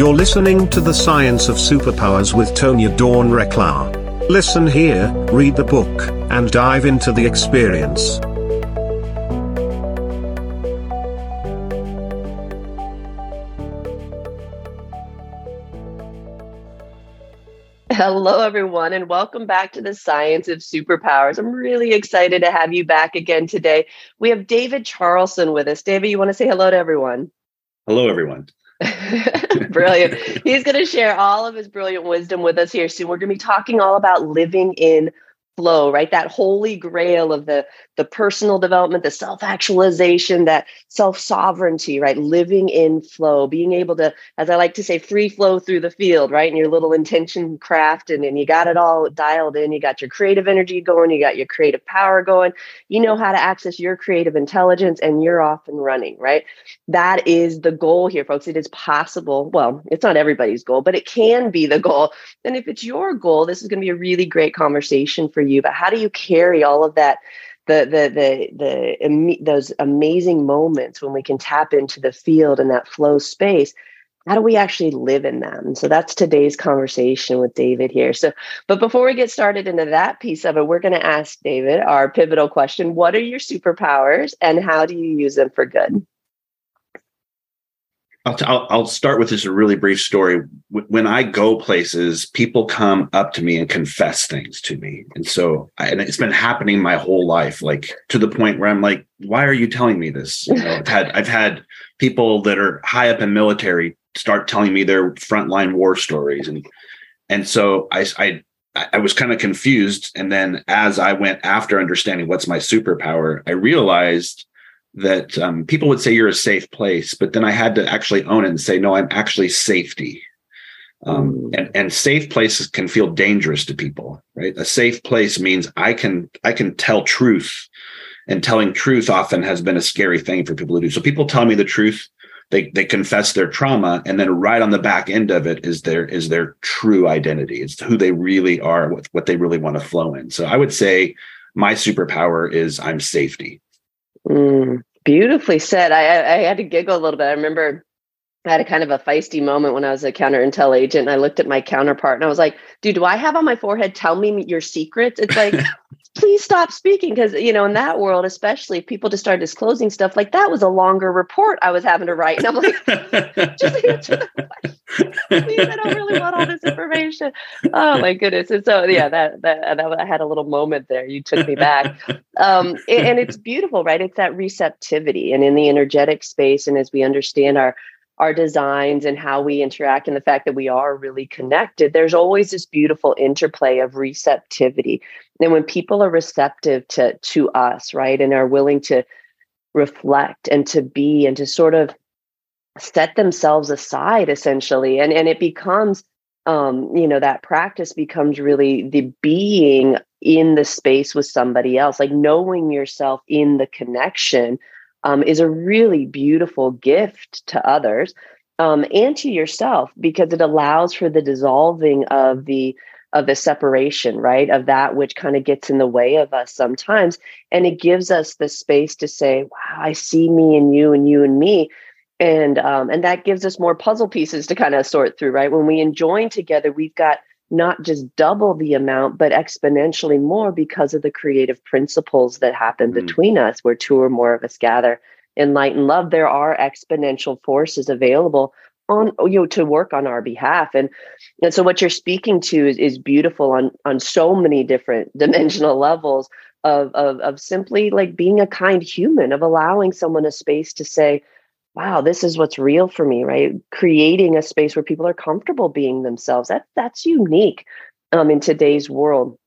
You're listening to The Science of Superpowers with Tonya Dawn Recla. Listen here, read the book, and dive into the experience. Hello, everyone, and welcome back to the Science of Superpowers. I'm really excited to have you back again today. We have David Charlson with us. David, you want to say hello to everyone? Hello, everyone. brilliant. He's going to share all of his brilliant wisdom with us here soon. We're going to be talking all about living in flow right? That holy grail of the the personal development the self-actualization that self-sovereignty right? Living in flow being able to as i like to say free flow through the field right? And your little intention craft and, and you got it all dialed in. You got your creative energy going. You got your creative power going. You know how to access your creative intelligence and you're off and running right? That is the goal here folks. It is possible. Well it's not everybody's goal but it can be the goal. And if it's your goal this is going to be a really great conversation for you but how do you carry all of that the the the the those amazing moments when we can tap into the field and that flow space? How do we actually live in them so that's today's conversation with david here. So but before we get started into that piece of it we're going to ask david our pivotal question what are your superpowers and how do you use them for good I'll, t- I'll, I'll start with just a really brief story. When I go places, people come up to me and confess things to me, and so I, and it's been happening my whole life, like to the point where I'm like, "Why are you telling me this?" You know, I've had I've had people that are high up in military start telling me their frontline war stories, and and so I I I was kind of confused, and then as I went after understanding what's my superpower, I realized that um, people would say you're a safe place, but then I had to actually own it and say, no, I'm actually safety. Um, mm. and, and safe places can feel dangerous to people, right? A safe place means I can I can tell truth, and telling truth often has been a scary thing for people to do. So people tell me the truth, they they confess their trauma, and then right on the back end of it is their is their true identity. It's who they really are, what what they really want to flow in. So I would say my superpower is I'm safety. Mm, beautifully said. I, I, had to giggle a little bit. I remember I had a kind of a feisty moment when I was a counter intel agent. And I looked at my counterpart and I was like, dude, do I have on my forehead, tell me your secrets? It's like, please stop speaking. Cause, you know, in that world, especially if people just start disclosing stuff, like that was a longer report I was having to write. And I'm like, just answer the question. Please, I don't really want all this information. Oh my goodness. And so, yeah, that, that, that I had a little moment there. You took me back. Um, and it's beautiful, right? It's that receptivity and in the energetic space. And as we understand our, our designs and how we interact and the fact that we are really connected, there's always this beautiful interplay of receptivity. And when people are receptive to to us, right, and are willing to reflect and to be and to sort of set themselves aside essentially and and it becomes um you know that practice becomes really the being in the space with somebody else like knowing yourself in the connection um, is a really beautiful gift to others um, and to yourself because it allows for the dissolving of the of the separation right? Of that which kind of gets in the way of us sometimes and it gives us the space to say wow i see me and you and you and me and um, and that gives us more puzzle pieces to kind of sort through right? When we join together we've got not just double the amount, but exponentially more because of the creative principles that happen mm. between us, where two or more of us gather in light and love. There are exponential forces available on you know to work on our behalf and and so what you're speaking to is, is beautiful on on so many different dimensional levels of, of of simply like being a kind human of allowing someone a space to say wow, this is what's real for me, right? Creating a space where people are comfortable being themselves. That that's unique um, in today's world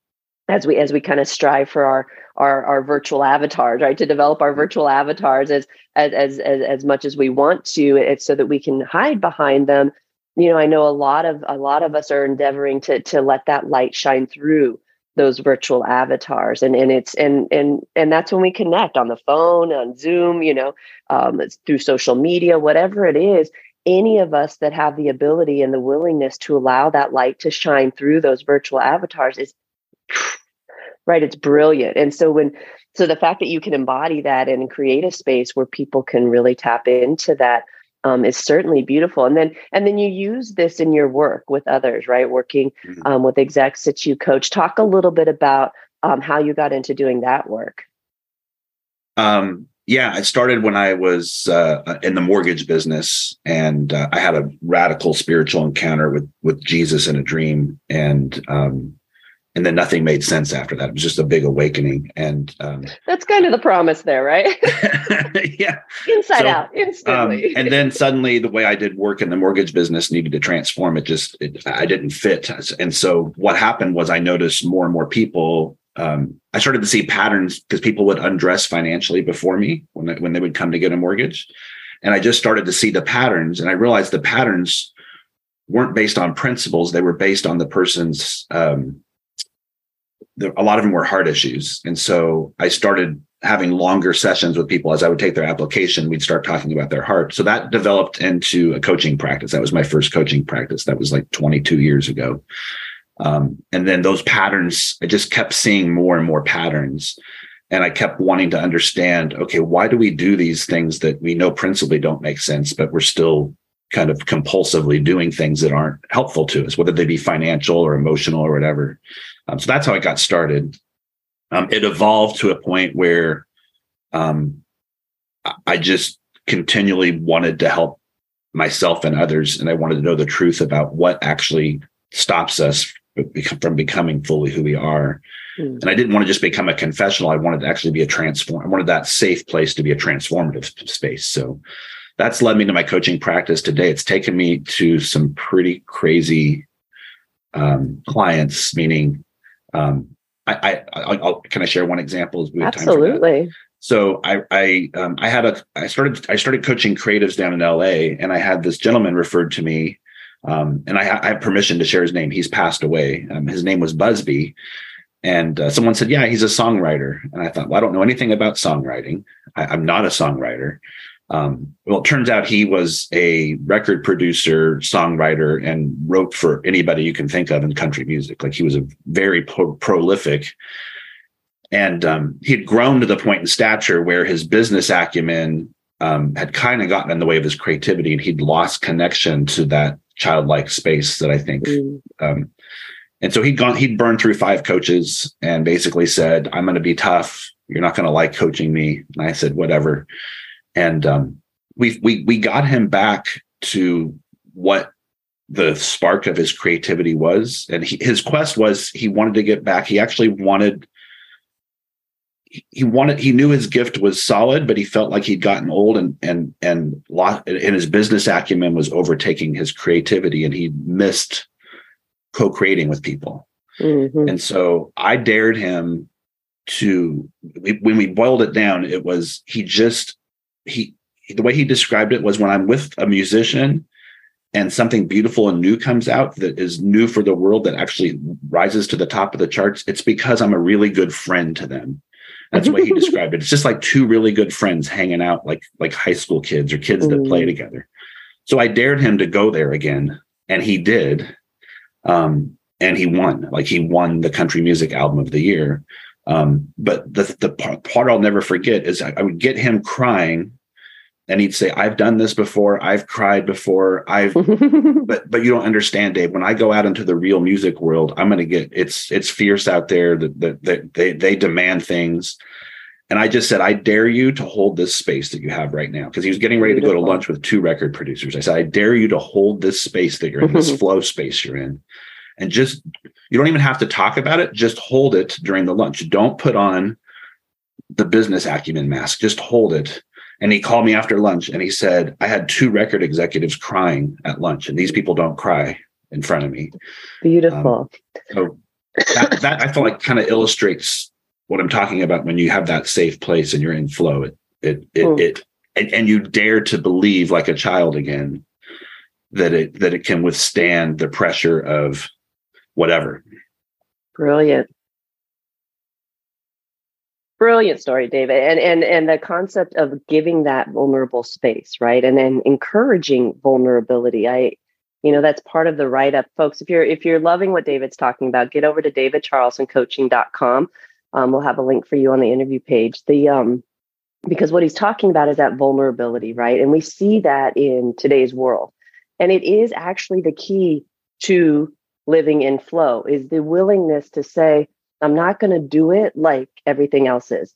as we as we kind of strive for our our our virtual avatars right to develop our virtual avatars as as as as, as much as we want to it's so that we can hide behind them you know i know a lot of a lot of us are endeavoring to to let that light shine through those virtual avatars and and it's and and and that's when we connect on the phone on zoom you know um, through social media whatever it is any of us that have the ability and the willingness to allow that light to shine through those virtual avatars is right it's brilliant. And so when so the fact that you can embody that and create a space where people can really tap into that um, is certainly beautiful. And then and then you use this in your work with others, right? Working mm-hmm. um, with execs that you coach. Talk a little bit about um, how you got into doing that work. Um, yeah, it started when I was uh, in the mortgage business, and uh, I had a radical spiritual encounter with with Jesus in a dream, and um, and then nothing made sense after that. It was just a big awakening, and um, that's kind of the promise there, right? yeah, inside so, out, instantly. Um, and then suddenly, the way I did work in the mortgage business needed to transform. It just it, I didn't fit, and so what happened was I noticed more and more people um, I started to see patterns because people would undress financially before me when they, when they would come to get a mortgage, and I just started to see the patterns, and I realized the patterns weren't based on principles; they were based on the person's. Um, a lot of them were heart issues, and so I started having longer sessions with people as I would take their application. We'd start talking about their heart, so that developed into a coaching practice. That was my first coaching practice. That was like 22 years ago. Um, and then those patterns, I just kept seeing more and more patterns. And I kept wanting to understand okay, why do we do these things that we know principally don't make sense, but we're still kind of compulsively doing things that aren't helpful to us, whether they be financial or emotional or whatever. Um, so that's how it got started. Um, it evolved to a point where um, I just continually wanted to help myself and others, and I wanted to know the truth about what actually stops us from becoming fully who we are. Mm. And I didn't want to just become a confessional. I wanted to actually be a transform. I wanted that safe place to be a transformative space. So that's led me to my coaching practice today. It's taken me to some pretty crazy um, clients, meaning, um, I, I, I'll, can I share one example? Absolutely. So I, I, um, I had a, I started, I started coaching creatives down in LA, and I had this gentleman referred to me um, and I, I, have permission to share his name. He's passed away. Um, his name was Busby. And uh, someone said, Yeah, he's a songwriter. And I thought, Well, I don't know anything about songwriting. I, am not a songwriter. Um, well, it turns out he was a record producer, songwriter, and wrote for anybody you can think of in country music. Like he was a very pro- prolific. And um, he'd grown to the point in stature where his business acumen um, had kind of gotten in the way of his creativity, and he'd lost connection to that childlike space that I think. Mm. Um, and so he'd gone, he'd burned through five coaches and basically said, I'm going to be tough. You're not going to like coaching me. And I said, whatever. And um, we, we, we got him back to what the spark of his creativity was. And he, his quest was he wanted to get back. He actually wanted he wanted he knew his gift was solid but he felt like he'd gotten old and and and lost and his business acumen was overtaking his creativity and he missed co-creating with people mm-hmm. and so i dared him to when we boiled it down it was he just he the way he described it was when i'm with a musician and something beautiful and new comes out that is new for the world that actually rises to the top of the charts it's because i'm a really good friend to them that's the way he described it. It's just like two really good friends hanging out, like like high school kids or kids that play together. So I dared him to go there again, and he did. Um, and he won. Like he won the country music album of the year. Um, but the the part, part I'll never forget is I, I would get him crying and he'd say i've done this before. I've cried before. I've but but you don't understand dave. When i go out into the real music world i'm going to get it's it's fierce out there that, that, that they they demand things. And i just said i dare you to hold this space that you have right now. Because he was getting ready to go to lunch with two record producers. I said i dare you to hold this space that you're in this flow space you're in and just you don't even have to talk about it just hold it during the lunch don't put on the business acumen mask just hold it and he called me after lunch and he said, I had two record executives crying at lunch, and these people don't cry in front of me. Beautiful. Um, so that, that I feel like kind of illustrates what I'm talking about when you have that safe place and you're in flow. It it it, mm. it and, and you dare to believe like a child again that it that it can withstand the pressure of whatever. Brilliant. Brilliant story david. And and and the concept of giving that vulnerable space right? And then encouraging vulnerability. I you know that's part of the write up folks if you're if you're loving what david's talking about get over to davidcharlsoncoaching.com um, we'll have a link for you on the interview page. The um because what he's talking about is that vulnerability, right? And we see that in today's world. And it is actually the key to living in flow is the willingness to say, I'm not going to do it like everything else is.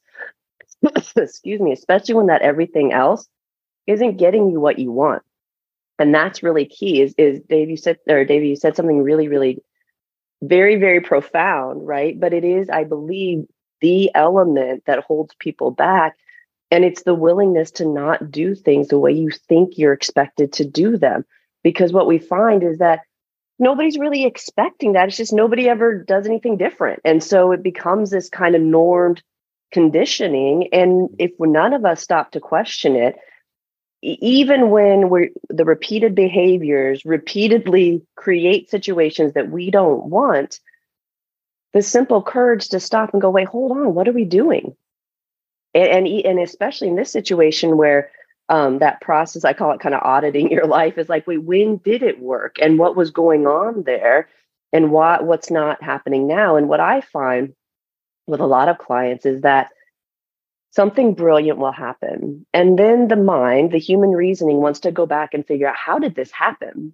Excuse me, especially when that everything else isn't getting you what you want. And that's really key is, is Dave, you said, or Dave, you said something really, really very, very profound, right? But it is, I believe, the element that holds people back. And it's the willingness to not do things the way you think you're expected to do them. Because what we find is that nobody's really expecting that. It's just nobody ever does anything different. And so it becomes this kind of normed conditioning. And if none of us stop to question it, even when we're the repeated behaviors repeatedly create situations that we don't want, the simple courage to stop and go, wait, hold on, what are we doing? And, and, and especially in this situation where um, that process, I call it kind of auditing your life, is like, wait, when did it work? And what was going on there? And what what's not happening now? And what I find with a lot of clients is that something brilliant will happen. And then the mind, the human reasoning wants to go back and figure out how did this happen?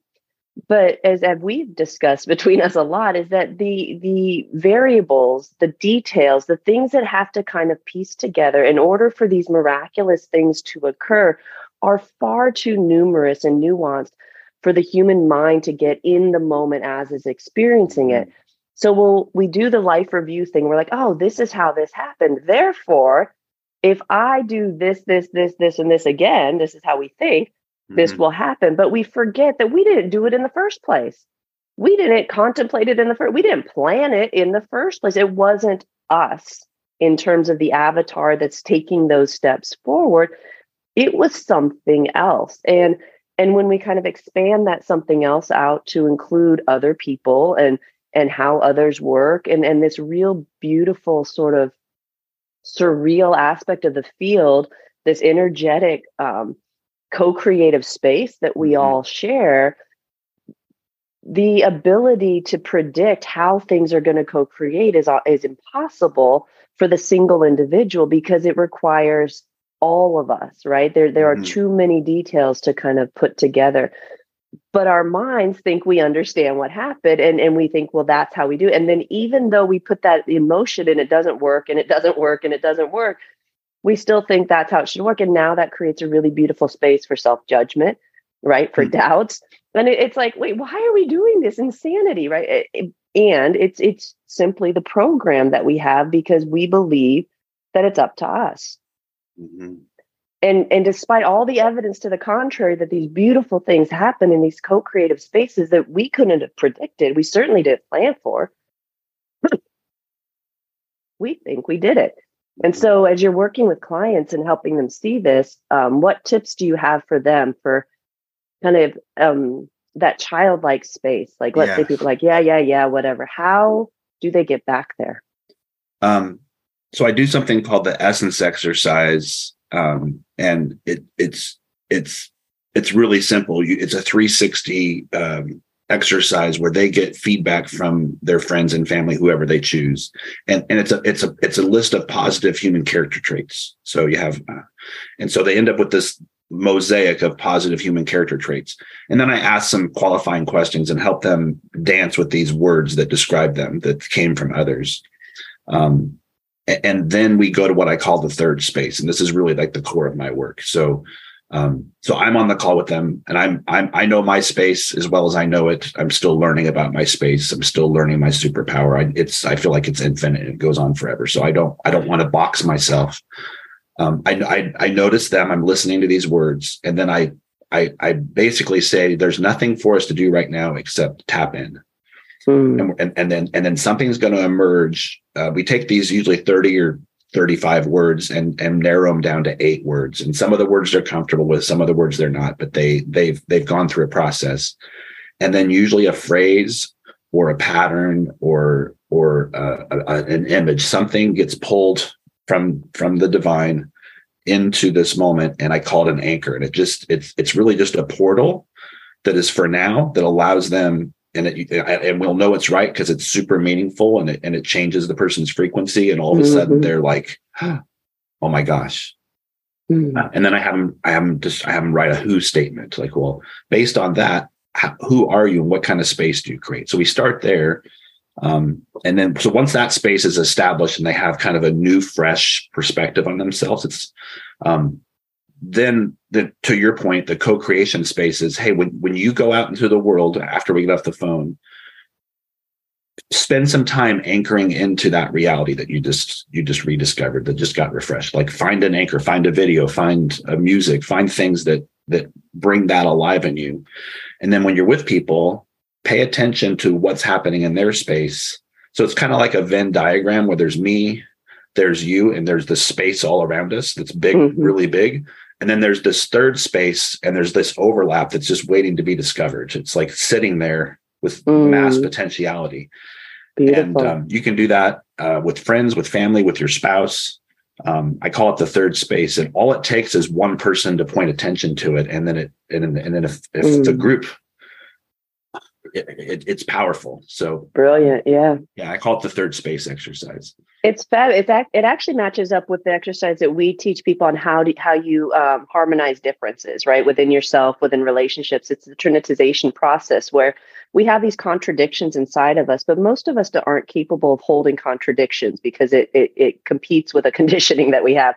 But as, as we've discussed between us a lot, is that the the variables, the details, the things that have to kind of piece together in order for these miraculous things to occur are far too numerous and nuanced for the human mind to get in the moment as is experiencing it. Mm-hmm. So we'll we do the life review thing. We're like, oh, this is how this happened. Therefore, if I do this, this, this, this, and this again, this is how we think, this mm-hmm. will happen. But we forget that we didn't do it in the first place. We didn't contemplate it in the first, we didn't plan it in the first place. It wasn't us in terms of the avatar that's taking those steps forward. It was something else. And and when we kind of expand that something else out to include other people and and how others work and and this real beautiful sort of surreal aspect of the field this energetic um, co-creative space that we mm-hmm. all share the ability to predict how things are going to co-create is, is impossible for the single individual because it requires all of us right there there mm-hmm. are too many details to kind of put together but our minds think we understand what happened and, and we think well that's how we do it. and then even though we put that emotion and it doesn't work and it doesn't work and it doesn't work we still think that's how it should work. And now that creates a really beautiful space for self judgment, right? For mm-hmm. doubts. And it, it's like, wait, why are we doing this insanity, right? It, it, and it's it's simply the program that we have because we believe that it's up to us. Mm-hmm. And and despite all the evidence to the contrary that these beautiful things happen in these co-creative spaces that we couldn't have predicted, we certainly didn't plan for. we think we did it. And so, as you're working with clients and helping them see this, um, what tips do you have for them for kind of um, that childlike space? Like, let's yeah. say people like, yeah, yeah, yeah, whatever. How do they get back there? Um, so I do something called the essence exercise, um, and it, it's it's it's really simple. You, it's a 360 um, exercise where they get feedback from their friends and family whoever they choose. And and it's a it's a it's a list of positive human character traits. So you have uh, and so they end up with this mosaic of positive human character traits. And then i ask some qualifying questions and help them dance with these words that describe them that came from others. Um, and then we go to what i call the third space. And this is really like the core of my work. So um, so I'm on the call with them, and I'm I'm I know my space as well as I know it. I'm still learning about my space. I'm still learning my superpower. I, it's I feel like it's infinite. It goes on forever. So I don't I don't want to box myself. Um, I, I I notice them. I'm listening to these words, and then I I I basically say there's nothing for us to do right now except tap in. Hmm. And, and, and then and then something's going to emerge. Uh, we take these usually 30 or 35 words and and narrow them down to eight words. And some of the words they're comfortable with some of the words they're not but they they've they've gone through a process. And then usually a phrase or a pattern or or uh, a, an image something gets pulled from from the divine into this moment and i call it an anchor. And it just it's it's really just a portal that is for now that allows them and it, and we'll know it's right because it's super meaningful and it and it changes the person's frequency and all of a mm-hmm. sudden they're like oh my gosh Mm-hmm. Uh, and then I have them, I have them just, I have them write a who statement. Like, well, based on that, how, who are you and what kind of space do you create? So we start there. Um, and then, so once that space is established and they have kind of a new, fresh perspective on themselves, it's, um, then the, to your point, the co-creation space is, hey, when, when you go out into the world after we get off the phone, spend some time anchoring into that reality that you just you just rediscovered that just got refreshed. Like find an anchor find a video find a music find things that that bring that alive in you. And then when you're with people pay attention to what's happening in their space. So it's kind of like a venn diagram where there's me there's you and there's the space all around us that's big mm-hmm. really big and then there's this third space and there's this overlap that's just waiting to be discovered it's like sitting there with mm. mass potentiality. Beautiful. And um, you can do that uh, with friends, with family, with your spouse. Um, I call it the third space, and all it takes is one person to point attention to it, and then it, and, and then if, if mm. the group, it, it, it's powerful. So brilliant, yeah, yeah. I call it the third space exercise. It's fab. It's it actually matches up with the exercise that we teach people on how to how you um, harmonize differences, right, within yourself, within relationships. It's the trinitization process where we have these contradictions inside of us, but most of us aren't capable of holding contradictions because it, it, it competes with a conditioning that we have.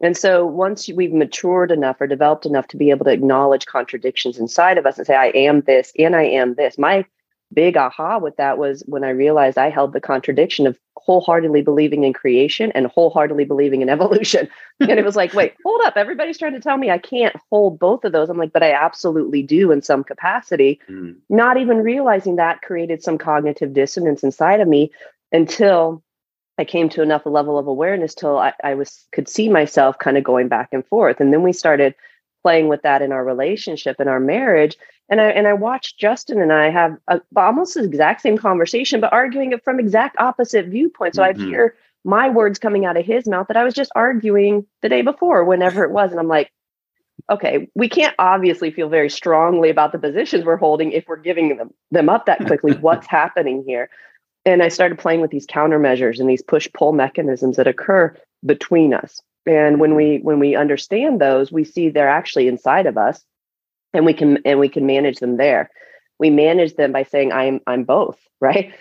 And so once we've matured enough or developed enough to be able to acknowledge contradictions inside of us and say, I am this and I am this, my big aha with that was when I realized I held the contradiction of wholeheartedly believing in creation and wholeheartedly believing in evolution. and it was like, wait, hold up. Everybody's trying to tell me I can't hold both of those. I'm like, but I absolutely do in some capacity. Mm. Not even realizing that created some cognitive dissonance inside of me until I came to enough a level of awareness till I, I was could see myself kind of going back and forth. And then we started playing with that in our relationship and our marriage and I and I watched Justin and I have a, almost the exact same conversation, but arguing it from exact opposite viewpoints. So mm-hmm. I'd hear my words coming out of his mouth that I was just arguing the day before, whenever it was, and I'm like, okay, we can't obviously feel very strongly about the positions we're holding if we're giving them them up that quickly. What's happening here? And I started playing with these countermeasures and these push pull mechanisms that occur between us. And when we when we understand those, we see they're actually inside of us and we can and we can manage them there. We manage them by saying i'm i'm both right?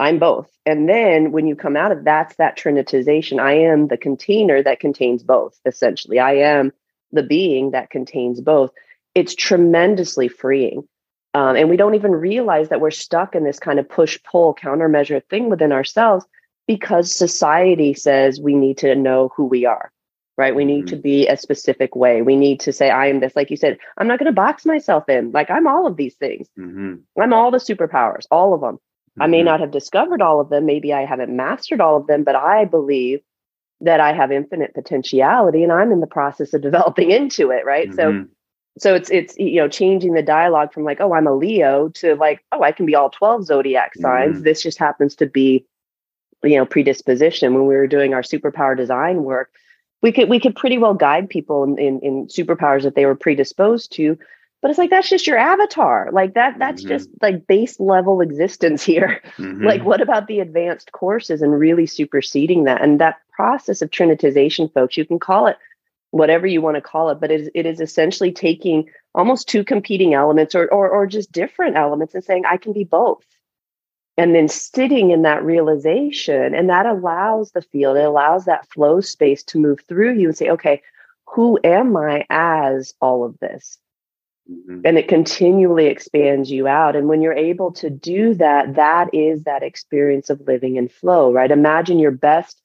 I'm both. And then when you come out of that's that trinitization. I am the container that contains both essentially. I am the being that contains both. It's tremendously freeing. Um, and we don't even realize that we're stuck in this kind of push pull countermeasure thing within ourselves because society says we need to know who we are right? We need mm-hmm. to be a specific way. We need to say, I am this. Like you said, I'm not going to box myself in. Like I'm all of these things. Mm-hmm. I'm all the superpowers, all of them. Mm-hmm. I may mm-hmm. not have discovered all of them. Maybe I haven't mastered all of them, but I believe that I have infinite potentiality and I'm in the process of developing into it, right? So mm-hmm. so it's it's you know changing the dialogue from like oh i'm a leo to like oh i can be all 12 zodiac signs mm-hmm. this just happens to be you know predisposition when we were doing our superpower design work we could we could pretty well guide people in, in, in superpowers that they were predisposed to but it's like that's just your avatar like that that's mm-hmm. just like base level existence here mm-hmm. like what about the advanced courses and really superseding that and that process of trinitization folks you can call it whatever you want to call it but it is, it is essentially taking almost two competing elements or, or or just different elements and saying i can be both and then sitting in that realization and that allows the field it allows that flow space to move through you and say okay who am i as all of this? Mm-hmm. and it continually expands you out. And when you're able to do that that is that experience of living in flow right? Imagine your best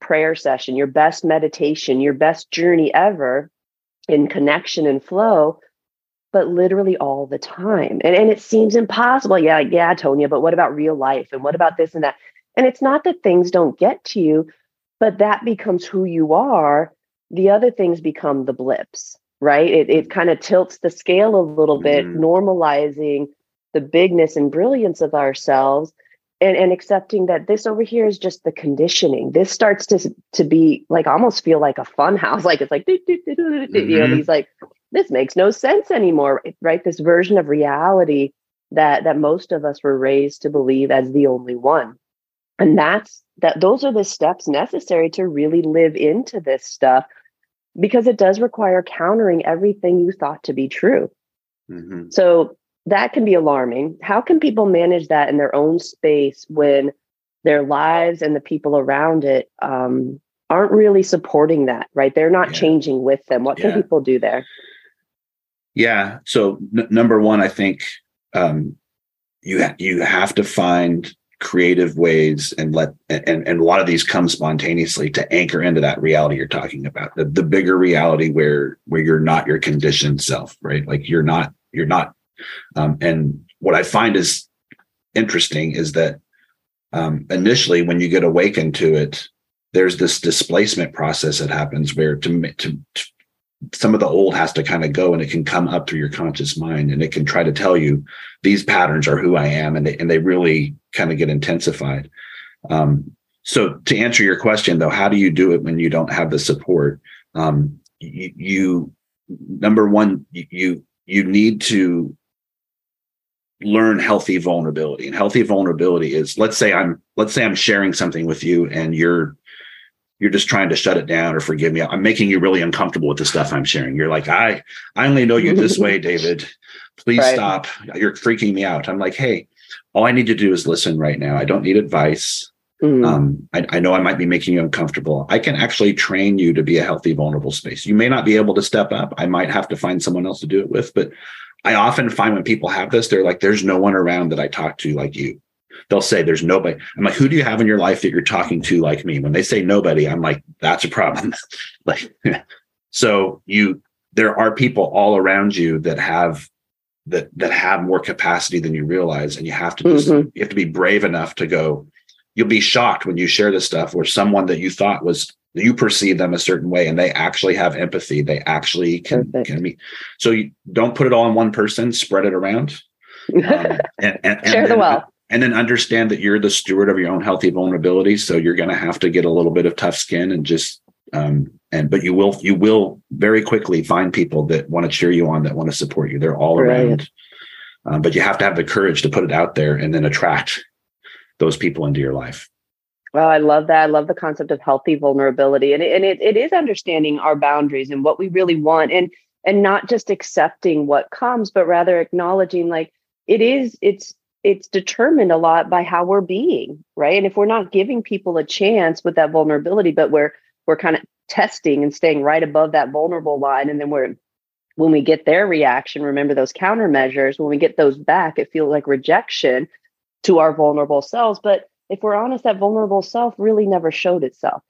prayer session your best meditation your best journey ever in connection and flow but literally all the time. And, and it seems impossible. Yeah, yeah, Tonya, but what about real life? And what about this and that? And it's not that things don't get to you, but that becomes who you are. The other things become the blips, right? It, it kind of tilts the scale a little bit, mm. normalizing the bigness and brilliance of ourselves and, and accepting that this over here is just the conditioning. This starts to, to be like almost feel like a fun house. Like it's like, mm-hmm. you know, mm-hmm. these like this makes no sense anymore right this version of reality that that most of us were raised to believe as the only one and that's that those are the steps necessary to really live into this stuff because it does require countering everything you thought to be true. Mhm. So that can be alarming. How can people manage that in their own space when their lives and the people around it um, aren't really supporting that, right? They're not Yeah. changing with them. What can people do there? Yeah. So n- number one, I think um, you ha- you have to find creative ways and let and and a lot of these come spontaneously to anchor into that reality you're talking about the, the bigger reality where where you're not your conditioned self right like you're not you're not um, and what i find is interesting is that um, initially when you get awakened to it there's this displacement process that happens where to, to, to some of the old has to kind of go and it can come up through your conscious mind and it can try to tell you these patterns are who I am and they, and they really kind of get intensified. Um, so to answer your question though, how do you do it when you don't have the support? Um, you, you number one, you, you need to learn healthy vulnerability and healthy vulnerability is let's say I'm, let's say I'm sharing something with you and you're, you're just trying to shut it down or forgive me. I'm making you really uncomfortable with the stuff I'm sharing. You're like, I, I only know you this way, David. Please Right. stop. You're freaking me out. I'm like, hey, all I need to do is listen right now. I don't need advice. Mm, Um, I, I know I might be making you uncomfortable. I can actually train you to be a healthy, vulnerable space. You may not be able to step up. I might have to find someone else to do it with, but I often find when people have this, they're like, there's no one around that I talk to like you. They'll say there's nobody. I'm like, who do you have in your life that you're talking to like me? When they say nobody, I'm like, that's a problem. like, so you, there are people all around you that have that that have more capacity than you realize, and you have to just Mhm. you have to be brave enough to go. You'll be shocked when you share this stuff where someone that you thought was you perceive them a certain way and they actually have empathy. They actually can Perfect. can be. So you don't put it all in one person. Spread it around. Um, and, and, and Share the wealth. And then understand that you're the steward of your own healthy vulnerability so you're going to have to get a little bit of tough skin and just um and but you will you will very quickly find people that want to cheer you on that want to support you they're all around um, but you have to have the courage to put it out there and then attract those people into your life Well, I love that. I love the concept of healthy vulnerability, and it, and it, it is understanding our boundaries and what we really want, and and not just accepting what comes, but rather acknowledging like it is. It's it's determined a lot by how we're being, right? And if we're not giving people a chance with that vulnerability, but we're we're kind of testing and staying right above that vulnerable line, and then we're when we get their reaction, remember those countermeasures. When we get those back, it feels like rejection to our vulnerable selves, but if we're honest, that vulnerable self really never showed itself,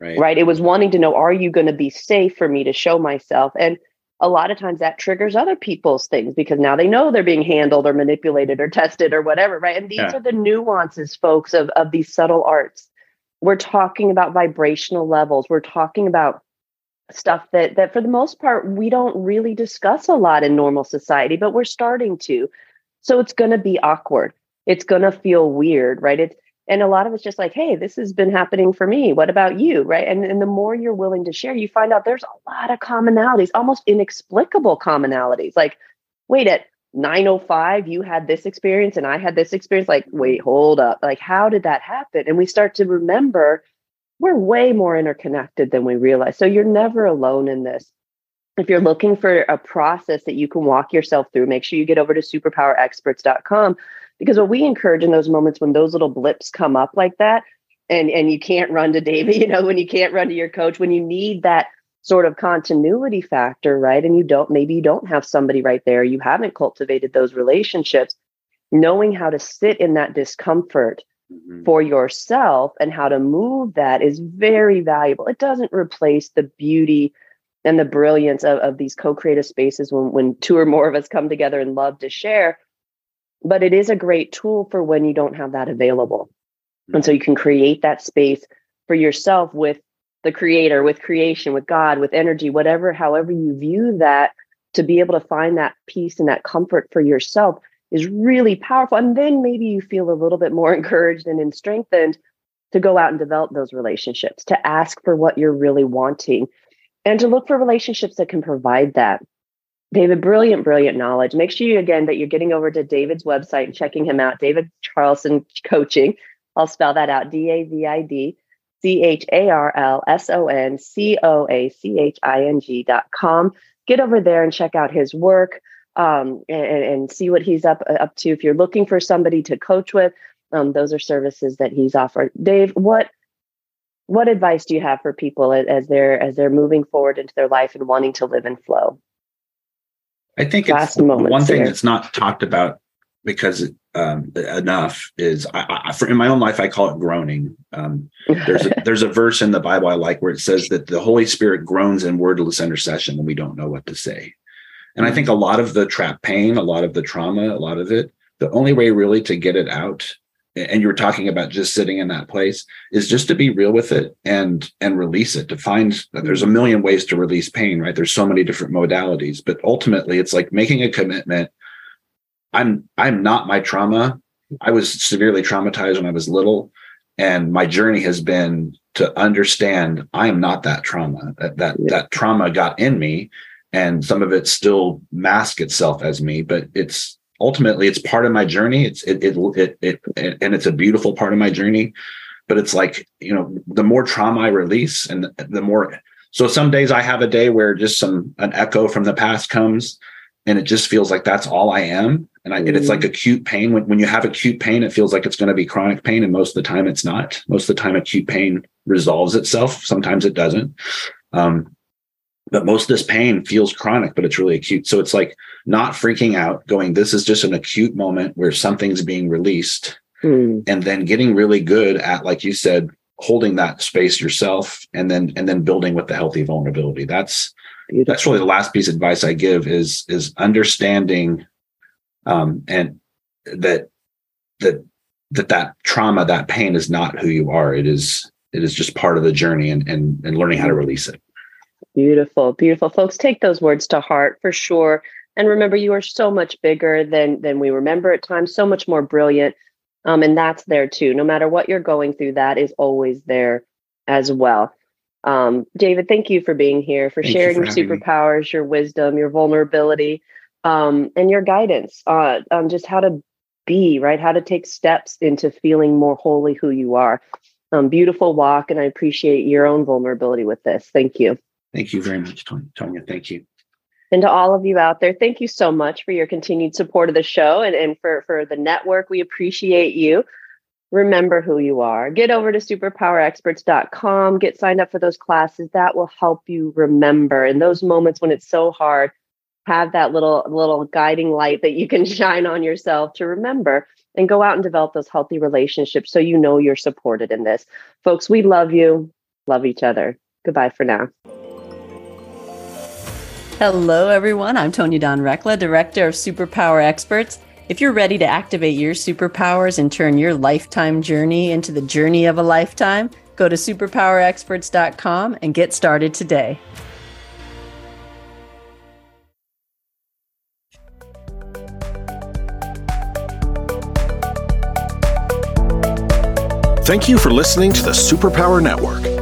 right right? It was wanting to know, are you going to be safe for me to show myself? And a lot of times that triggers other people's things because now they know they're being handled or manipulated or tested or whatever, right? And these Yeah. are the nuances, folks, of, of these subtle arts. We're talking about vibrational levels. We're talking about stuff that that for the most part we don't really discuss a lot in normal society, but we're starting to. So it's going to be awkward. It's going to feel weird, right? It's and a lot of it's just like, hey, this has been happening for me. What about you? Right. And, and the more you're willing to share, you find out there's a lot of commonalities, almost inexplicable commonalities. Like, wait, at 905, you had this experience and I had this experience. Like, mm-hmm. wait, hold up. Like, how did that happen? And we start to remember we're way more interconnected than we realize. So you're never alone in this. If you're looking for a process that you can walk yourself through, make sure you get over to superpowerexperts.com because what we encourage in those moments when those little blips come up like that and and you can't run to david you know when you can't run to your coach when you need that sort of continuity factor right? And you don't maybe you don't have somebody right there you haven't cultivated those relationships knowing how to sit in that discomfort Mhm. for yourself and how to move that is very valuable. It doesn't replace the beauty and the brilliance of, of these co-creative spaces when when two or more of us come together and love to share but it is a great tool for when you don't have that available. And so mm-hmm. you can create that space for yourself with the creator, with creation, with God, with energy, whatever, however you view that, to be able to find that peace and that comfort for yourself is really powerful. And then maybe you feel a little bit more encouraged and strengthened to go out and develop those relationships, to ask for what you're really wanting, and to look for relationships that can provide that. David, brilliant, brilliant knowledge. Make sure you again that you're getting over to David's website and checking him out, David Charlson Coaching. I'll spell that out D A V I D C H A R L S O N C O A C H I N G dot com. Get over there and check out his work um, and, and, see what he's up up to. If you're looking for somebody to coach with, um, those are services that he's offered. Dave, what what advice do you have for people as they're as they're moving forward into their life and wanting to live in flow? I think it's one thing that's not talked about because um, enough is I, I, for, in my own life I call it groaning. Um, there's a, there's a verse in the Bible I like where it says that the Holy Spirit groans in wordless intercession when we don't know what to say. And I think a lot of the trap pain, a lot of the trauma, a lot of it, the only way really to get it out and you were talking about just sitting in that place is just to be real with it and and release it to find that there's a million ways to release pain right? There's so many different modalities but ultimately it's like making a commitment. I'm i'm not my trauma. I was severely traumatized when i was little and my journey has been to understand i am not that trauma that that, yeah. that trauma got in me and some of it still mask itself as me but it's ultimately it's part of my journey. It's it, it it it, and it's a beautiful part of my journey. But it's like you know, the more trauma I release, and the, the more. So some days I have a day where just some an echo from the past comes, and it just feels like that's all I am. And, I, and it's like mm. acute pain. When, when you have acute pain, it feels like it's going to be chronic pain. And most of the time, it's not. Most of the time, acute pain resolves itself. Sometimes it doesn't. Um, but most of this pain feels chronic, but it's really acute. So it's like not freaking out, going, this is just an acute moment where something's being released. Mm. And then getting really good at, like you said, holding that space yourself and then and then building with the healthy vulnerability. That's Beautiful. that's really the last piece of advice I give is is understanding um and that that that that trauma, that pain is not who you are. It is it is just part of the journey and and, and learning how to release it. Beautiful, beautiful. Folks, take those words to heart for sure. And remember, you are so much bigger than than we remember at times, so much more brilliant. Um, and that's there too. No matter what you're going through, that is always there as well. Um, David, thank you for being here, for thank sharing you for your superpowers, me. your wisdom, your vulnerability, um, and your guidance uh, on just how to be, right? How to take steps into feeling more wholly who you are. Um, beautiful walk, and I appreciate your own vulnerability with this. Thank you. Thank you very much, Tonya. Thank you. And to all of you out there, thank you so much for your continued support of the show and, and for, for the network. We appreciate you. Remember who you are. Get over to superpowerexperts.com, get signed up for those classes. That will help you remember in those moments when it's so hard. Have that little little guiding light that you can shine on yourself to remember and go out and develop those healthy relationships so you know you're supported in this. Folks, we love you. Love each other. Goodbye for now. Hello, everyone. I'm Tonya Dawn Recla, Director of Superpower Experts. If you're ready to activate your superpowers and turn your lifetime journey into the journey of a lifetime, go to superpowerexperts.com and get started today. Thank you for listening to the Superpower Network.